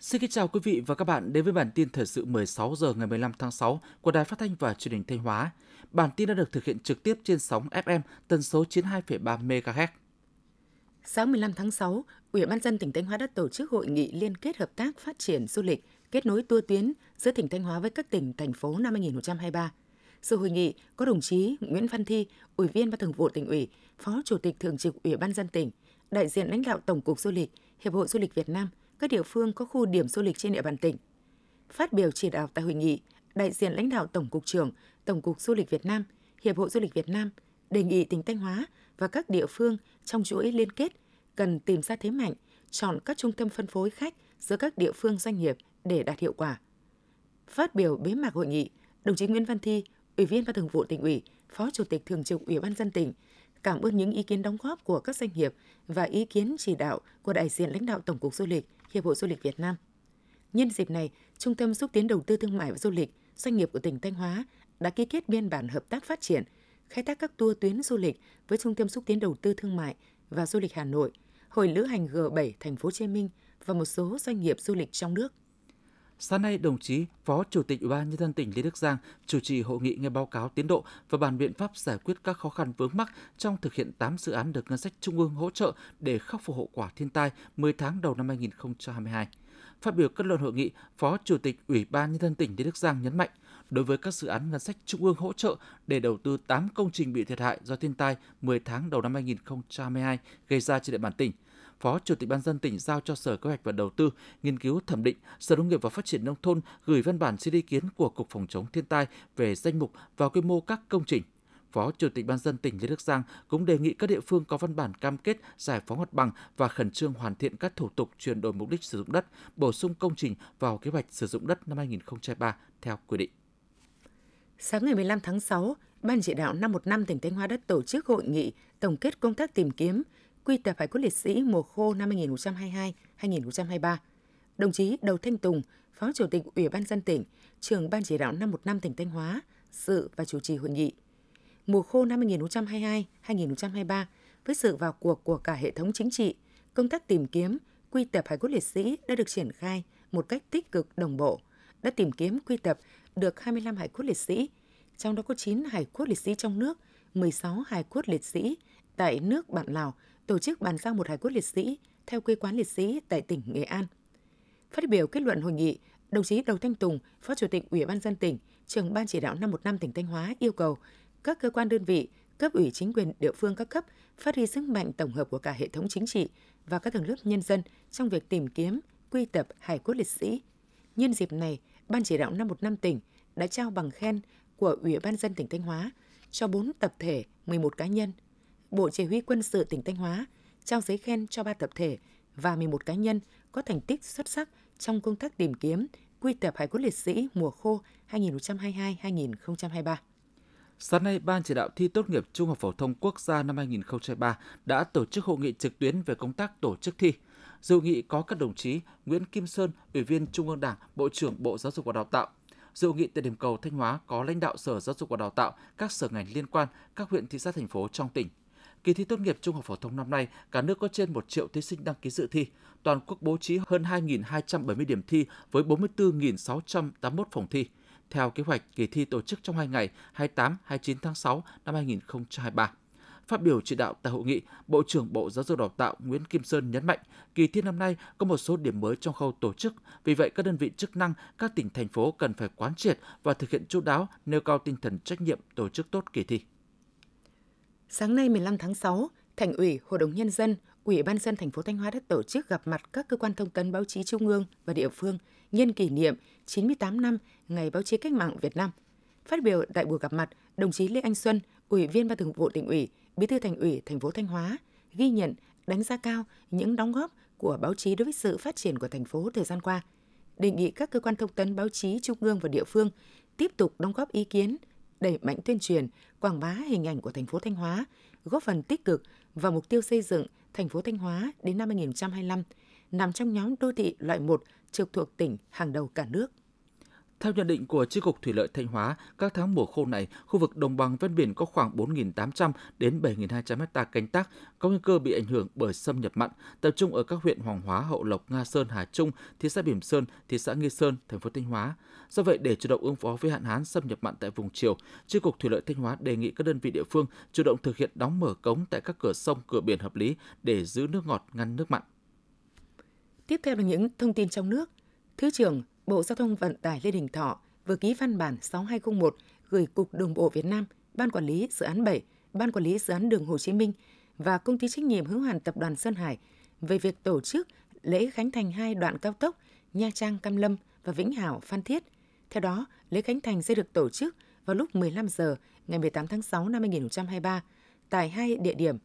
Xin kính chào quý vị và các bạn đến với bản tin thời sự 16 giờ ngày 15 tháng 6 của Đài Phát thanh và Truyền hình Thanh Hóa. Bản tin đã được thực hiện trực tiếp trên sóng FM tần số 92,3 MHz. Sáng 15 tháng 6, Ủy ban dân tỉnh Thanh Hóa đã tổ chức hội nghị liên kết hợp tác phát triển du lịch, kết nối tua tuyến giữa tỉnh Thanh Hóa với các tỉnh, thành phố năm 2023. Sự hội nghị có đồng chí Nguyễn Văn Thi, Ủy viên Ban Thường vụ tỉnh ủy, Phó Chủ tịch Thường trực Ủy ban dân tỉnh, đại diện lãnh đạo Tổng cục Du lịch, Hiệp hội Du lịch Việt Nam, các địa phương có khu điểm du lịch trên địa bàn tỉnh. Phát biểu chỉ đạo tại hội nghị, đại diện lãnh đạo Tổng cục trưởng, Tổng cục Du lịch Việt Nam, Hiệp hội Du lịch Việt Nam đề nghị tỉnh Thanh Hóa và các địa phương trong chuỗi liên kết cần tìm ra thế mạnh, chọn các trung tâm phân phối khách giữa các địa phương doanh nghiệp để đạt hiệu quả. Phát biểu bế mạc hội nghị, đồng chí Nguyễn Văn Thi, Ủy viên Ban Thường vụ tỉnh ủy, Phó Chủ tịch Thường trực Ủy ban dân tỉnh, cảm ơn những ý kiến đóng góp của các doanh nghiệp và ý kiến chỉ đạo của đại diện lãnh đạo Tổng cục Du lịch, Hiệp hội Du lịch Việt Nam. Nhân dịp này, Trung tâm xúc tiến đầu tư thương mại và du lịch, doanh nghiệp của tỉnh Thanh Hóa đã ký kết biên bản hợp tác phát triển, khai thác các tour tuyến du lịch với Trung tâm xúc tiến đầu tư thương mại và du lịch Hà Nội, Hội lữ hành G7 thành phố Hồ Chí Minh và một số doanh nghiệp du lịch trong nước. Sáng nay, đồng chí Phó Chủ tịch Ủy ban nhân dân tỉnh Lê Đức Giang chủ trì hội nghị nghe báo cáo tiến độ và bàn biện pháp giải quyết các khó khăn vướng mắc trong thực hiện 8 dự án được ngân sách trung ương hỗ trợ để khắc phục hậu quả thiên tai 10 tháng đầu năm 2022. Phát biểu kết luận hội nghị, Phó Chủ tịch Ủy ban nhân dân tỉnh Lê Đức Giang nhấn mạnh, đối với các dự án ngân sách trung ương hỗ trợ để đầu tư 8 công trình bị thiệt hại do thiên tai 10 tháng đầu năm 2022 gây ra trên địa bàn tỉnh – Phó Chủ tịch Ban dân tỉnh giao cho Sở Kế hoạch và Đầu tư nghiên cứu thẩm định, Sở Nông nghiệp và Phát triển nông thôn gửi văn bản xin ý kiến của Cục Phòng chống thiên tai về danh mục và quy mô các công trình. Phó Chủ tịch Ban dân tỉnh Lê Đức Giang cũng đề nghị các địa phương có văn bản cam kết giải phóng mặt bằng và khẩn trương hoàn thiện các thủ tục chuyển đổi mục đích sử dụng đất, bổ sung công trình vào kế hoạch sử dụng đất năm 2023 theo quy định. Sáng ngày 15 tháng 6, Ban chỉ đạo năm một năm tỉnh Thanh Hóa đã tổ chức hội nghị tổng kết công tác tìm kiếm, quy tập hải cốt liệt sĩ mùa khô năm 2022-2023. Đồng chí Đầu Thanh Tùng, Phó Chủ tịch Ủy ban dân tỉnh, trưởng Ban chỉ đạo năm một năm tỉnh Thanh Hóa, dự và chủ trì hội nghị. Mùa khô năm 2022-2023, với sự vào cuộc của cả hệ thống chính trị, công tác tìm kiếm, quy tập hải cốt liệt sĩ đã được triển khai một cách tích cực đồng bộ, đã tìm kiếm quy tập được 25 hải cốt liệt sĩ, trong đó có 9 hải cốt liệt sĩ trong nước, 16 hải cốt liệt sĩ tại nước bạn Lào tổ chức bàn giao một hải cốt liệt sĩ theo quê quán liệt sĩ tại tỉnh Nghệ An. Phát biểu kết luận hội nghị, đồng chí Đầu Thanh Tùng, Phó Chủ tịch Ủy ban dân tỉnh, trưởng ban chỉ đạo năm một năm tỉnh Thanh Hóa yêu cầu các cơ quan đơn vị, cấp ủy chính quyền địa phương các cấp phát huy sức mạnh tổng hợp của cả hệ thống chính trị và các tầng lớp nhân dân trong việc tìm kiếm, quy tập hải cốt liệt sĩ. Nhân dịp này, Ban chỉ đạo năm một năm tỉnh đã trao bằng khen của Ủy ban dân tỉnh Thanh Hóa cho 4 tập thể, 11 cá nhân – Bộ Chỉ huy quân sự tỉnh Thanh Hóa trao giấy khen cho 3 tập thể và 11 cá nhân có thành tích xuất sắc trong công tác tìm kiếm, quy tập hải cốt liệt sĩ mùa khô 2022-2023. Sáng nay, Ban chỉ đạo thi tốt nghiệp Trung học phổ thông quốc gia năm 2023 đã tổ chức hội nghị trực tuyến về công tác tổ chức thi. Dự nghị có các đồng chí Nguyễn Kim Sơn, Ủy viên Trung ương Đảng, Bộ trưởng Bộ Giáo dục và Đào tạo. Dự nghị tại điểm cầu Thanh Hóa có lãnh đạo Sở Giáo dục và Đào tạo, các sở ngành liên quan, các huyện thị xã thành phố trong tỉnh. Kỳ thi tốt nghiệp trung học phổ thông năm nay, cả nước có trên 1 triệu thí sinh đăng ký dự thi. Toàn quốc bố trí hơn 2.270 điểm thi với 44.681 phòng thi. Theo kế hoạch, kỳ thi tổ chức trong 2 ngày 28-29 tháng 6 năm 2023. Phát biểu chỉ đạo tại hội nghị, Bộ trưởng Bộ Giáo dục Đào tạo Nguyễn Kim Sơn nhấn mạnh, kỳ thi năm nay có một số điểm mới trong khâu tổ chức. Vì vậy, các đơn vị chức năng, các tỉnh, thành phố cần phải quán triệt và thực hiện chú đáo, nêu cao tinh thần trách nhiệm tổ chức tốt kỳ thi. Sáng nay 15 tháng 6, Thành ủy, Hội đồng nhân dân, Ủy ban dân thành phố Thanh Hóa đã tổ chức gặp mặt các cơ quan thông tấn báo chí trung ương và địa phương nhân kỷ niệm 98 năm Ngày báo chí cách mạng Việt Nam. Phát biểu tại buổi gặp mặt, đồng chí Lê Anh Xuân, Ủy viên Ban Thường vụ tỉnh ủy, Bí thư Thành ủy thành phố Thanh Hóa ghi nhận, đánh giá cao những đóng góp của báo chí đối với sự phát triển của thành phố thời gian qua. Đề nghị các cơ quan thông tấn báo chí trung ương và địa phương tiếp tục đóng góp ý kiến, đẩy mạnh tuyên truyền, quảng bá hình ảnh của thành phố Thanh Hóa, góp phần tích cực vào mục tiêu xây dựng thành phố Thanh Hóa đến năm 2025, nằm trong nhóm đô thị loại 1 trực thuộc tỉnh hàng đầu cả nước. Theo nhận định của Chi cục Thủy lợi Thanh Hóa, các tháng mùa khô này, khu vực đồng bằng ven biển có khoảng 4.800 đến 7.200 ha canh tác có nguy cơ bị ảnh hưởng bởi xâm nhập mặn, tập trung ở các huyện Hoàng Hóa, Hậu Lộc, Nga Sơn, Hà Trung, thị xã Bỉm Sơn, thị xã Nghi Sơn, thành phố Thanh Hóa. Do vậy, để chủ động ứng phó với hạn hán xâm nhập mặn tại vùng chiều, Chi cục Thủy lợi Thanh Hóa đề nghị các đơn vị địa phương chủ động thực hiện đóng mở cống tại các cửa sông, cửa biển hợp lý để giữ nước ngọt, ngăn nước mặn. Tiếp theo là những thông tin trong nước. Thứ trưởng Bộ Giao thông Vận tải Lê Đình Thọ vừa ký văn bản 6201 gửi Cục Đường bộ Việt Nam, Ban Quản lý Dự án 7, Ban Quản lý Dự án Đường Hồ Chí Minh và Công ty trách nhiệm hữu hạn Tập đoàn Sơn Hải về việc tổ chức lễ khánh thành hai đoạn cao tốc Nha Trang Cam Lâm và Vĩnh Hảo Phan Thiết. Theo đó, lễ khánh thành sẽ được tổ chức vào lúc 15 giờ ngày 18 tháng 6 năm 2023 tại hai địa điểm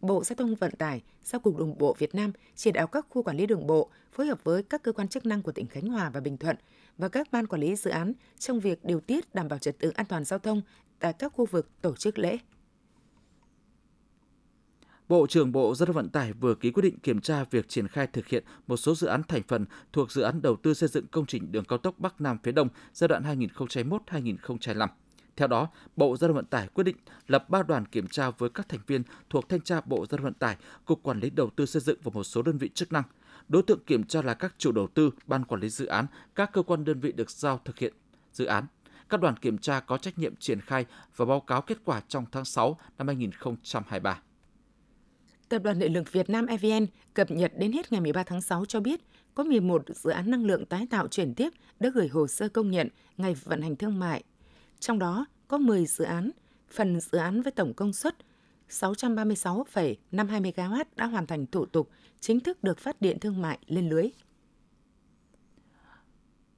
Bộ Giao thông Vận tải, sau Cục Đường bộ Việt Nam chỉ đạo các khu quản lý đường bộ phối hợp với các cơ quan chức năng của tỉnh Khánh Hòa và Bình Thuận và các ban quản lý dự án trong việc điều tiết đảm bảo trật tự an toàn giao thông tại các khu vực tổ chức lễ. Bộ trưởng Bộ Giao thông Vận tải vừa ký quyết định kiểm tra việc triển khai thực hiện một số dự án thành phần thuộc dự án đầu tư xây dựng công trình đường cao tốc Bắc Nam phía Đông giai đoạn 2021-2025. Theo đó, Bộ Giao thông Vận tải quyết định lập 3 đoàn kiểm tra với các thành viên thuộc Thanh tra Bộ Giao thông Vận tải, Cục Quản lý Đầu tư xây dựng và một số đơn vị chức năng. Đối tượng kiểm tra là các chủ đầu tư, ban quản lý dự án, các cơ quan đơn vị được giao thực hiện dự án. Các đoàn kiểm tra có trách nhiệm triển khai và báo cáo kết quả trong tháng 6 năm 2023. Tập đoàn Điện lực Việt Nam EVN cập nhật đến hết ngày 13 tháng 6 cho biết có 11 dự án năng lượng tái tạo chuyển tiếp đã gửi hồ sơ công nhận ngày vận hành thương mại trong đó có 10 dự án, phần dự án với tổng công suất 636,52 MW đã hoàn thành thủ tục chính thức được phát điện thương mại lên lưới.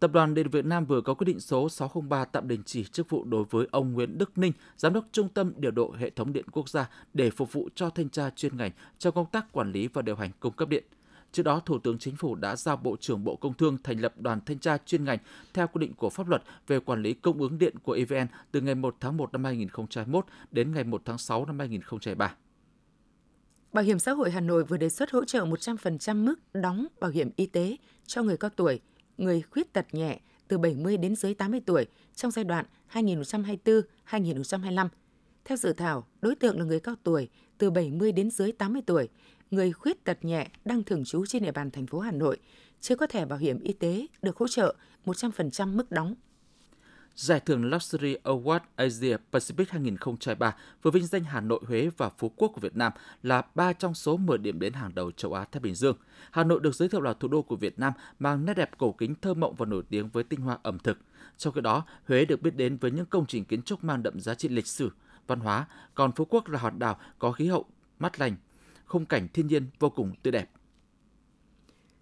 Tập đoàn Điện Việt Nam vừa có quyết định số 603 tạm đình chỉ chức vụ đối với ông Nguyễn Đức Ninh, Giám đốc Trung tâm Điều độ Hệ thống Điện Quốc gia để phục vụ cho thanh tra chuyên ngành trong công tác quản lý và điều hành cung cấp điện – Trước đó, Thủ tướng Chính phủ đã giao Bộ trưởng Bộ Công Thương thành lập đoàn thanh tra chuyên ngành theo quy định của pháp luật về quản lý cung ứng điện của EVN từ ngày 1 tháng 1 năm 2021 đến ngày 1 tháng 6 năm 2023. Bảo hiểm xã hội Hà Nội vừa đề xuất hỗ trợ 100% mức đóng bảo hiểm y tế cho người cao tuổi, người khuyết tật nhẹ từ 70 đến dưới 80 tuổi trong giai đoạn 2024-2025. Theo dự thảo, đối tượng là người cao tuổi từ 70 đến dưới 80 tuổi, người khuyết tật nhẹ đang thường trú trên địa bàn thành phố Hà Nội chưa có thẻ bảo hiểm y tế được hỗ trợ 100% mức đóng. Giải thưởng Luxury Award Asia Pacific 2023 vừa vinh danh Hà Nội, Huế và Phú Quốc của Việt Nam là ba trong số 10 điểm đến hàng đầu châu Á Thái Bình Dương. Hà Nội được giới thiệu là thủ đô của Việt Nam mang nét đẹp cổ kính thơ mộng và nổi tiếng với tinh hoa ẩm thực. Trong khi đó, Huế được biết đến với những công trình kiến trúc mang đậm giá trị lịch sử, văn hóa, còn Phú Quốc là hòn đảo có khí hậu mát lành, khung cảnh thiên nhiên vô cùng tươi đẹp.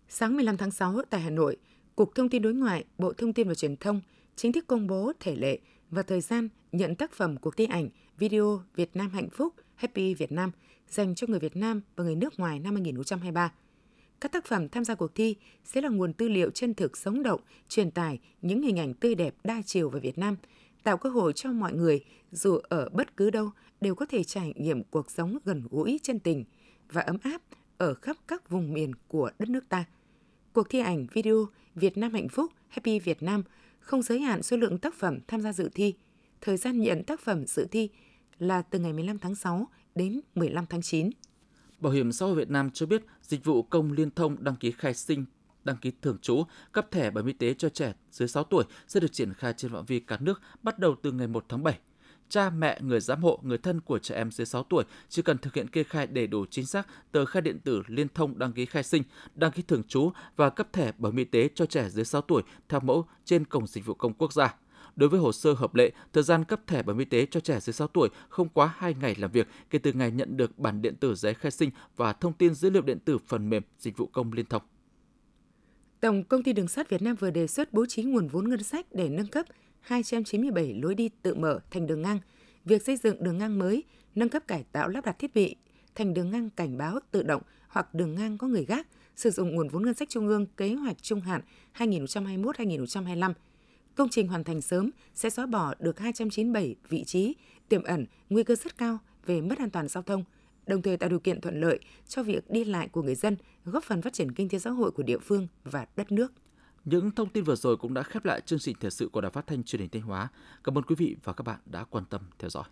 Sáng 15 tháng 6 tại Hà Nội, Cục Thông tin Đối ngoại, Bộ Thông tin và Truyền thông chính thức công bố thể lệ và thời gian nhận tác phẩm cuộc thi ảnh video Việt Nam hạnh phúc Happy Việt Nam dành cho người Việt Nam và người nước ngoài năm 2023. Các tác phẩm tham gia cuộc thi sẽ là nguồn tư liệu chân thực sống động, truyền tải những hình ảnh tươi đẹp đa chiều về Việt Nam, tạo cơ hội cho mọi người dù ở bất cứ đâu đều có thể trải nghiệm cuộc sống gần gũi chân tình – và ấm áp ở khắp các vùng miền của đất nước ta. Cuộc thi ảnh video Việt Nam hạnh phúc Happy Việt Nam không giới hạn số lượng tác phẩm tham gia dự thi. Thời gian nhận tác phẩm dự thi là từ ngày 15 tháng 6 đến 15 tháng 9. Bảo hiểm xã hội Việt Nam cho biết dịch vụ công liên thông đăng ký khai sinh đăng ký thường trú, cấp thẻ bảo hiểm y tế cho trẻ dưới 6 tuổi sẽ được triển khai trên phạm vi cả nước bắt đầu từ ngày 1 tháng 7 cha mẹ, người giám hộ, người thân của trẻ em dưới 6 tuổi chỉ cần thực hiện kê khai đầy đủ chính xác tờ khai điện tử liên thông đăng ký khai sinh, đăng ký thường trú và cấp thẻ bảo hiểm y tế cho trẻ dưới 6 tuổi theo mẫu trên cổng dịch vụ công quốc gia. Đối với hồ sơ hợp lệ, thời gian cấp thẻ bảo hiểm y tế cho trẻ dưới 6 tuổi không quá 2 ngày làm việc kể từ ngày nhận được bản điện tử giấy khai sinh và thông tin dữ liệu điện tử phần mềm dịch vụ công liên thông. Tổng công ty đường sắt Việt Nam vừa đề xuất bố trí nguồn vốn ngân sách để nâng cấp 297 lối đi tự mở thành đường ngang, việc xây dựng đường ngang mới, nâng cấp cải tạo lắp đặt thiết bị thành đường ngang cảnh báo tự động hoặc đường ngang có người gác, sử dụng nguồn vốn ngân sách trung ương kế hoạch trung hạn 2021-2025. Công trình hoàn thành sớm sẽ xóa bỏ được 297 vị trí tiềm ẩn nguy cơ rất cao về mất an toàn giao thông, đồng thời tạo điều kiện thuận lợi cho việc đi lại của người dân, góp phần phát triển kinh tế xã hội của địa phương và đất nước. Những thông tin vừa rồi cũng đã khép lại chương trình thời sự của Đài Phát thanh Truyền hình Thanh Hóa. Cảm ơn quý vị và các bạn đã quan tâm theo dõi.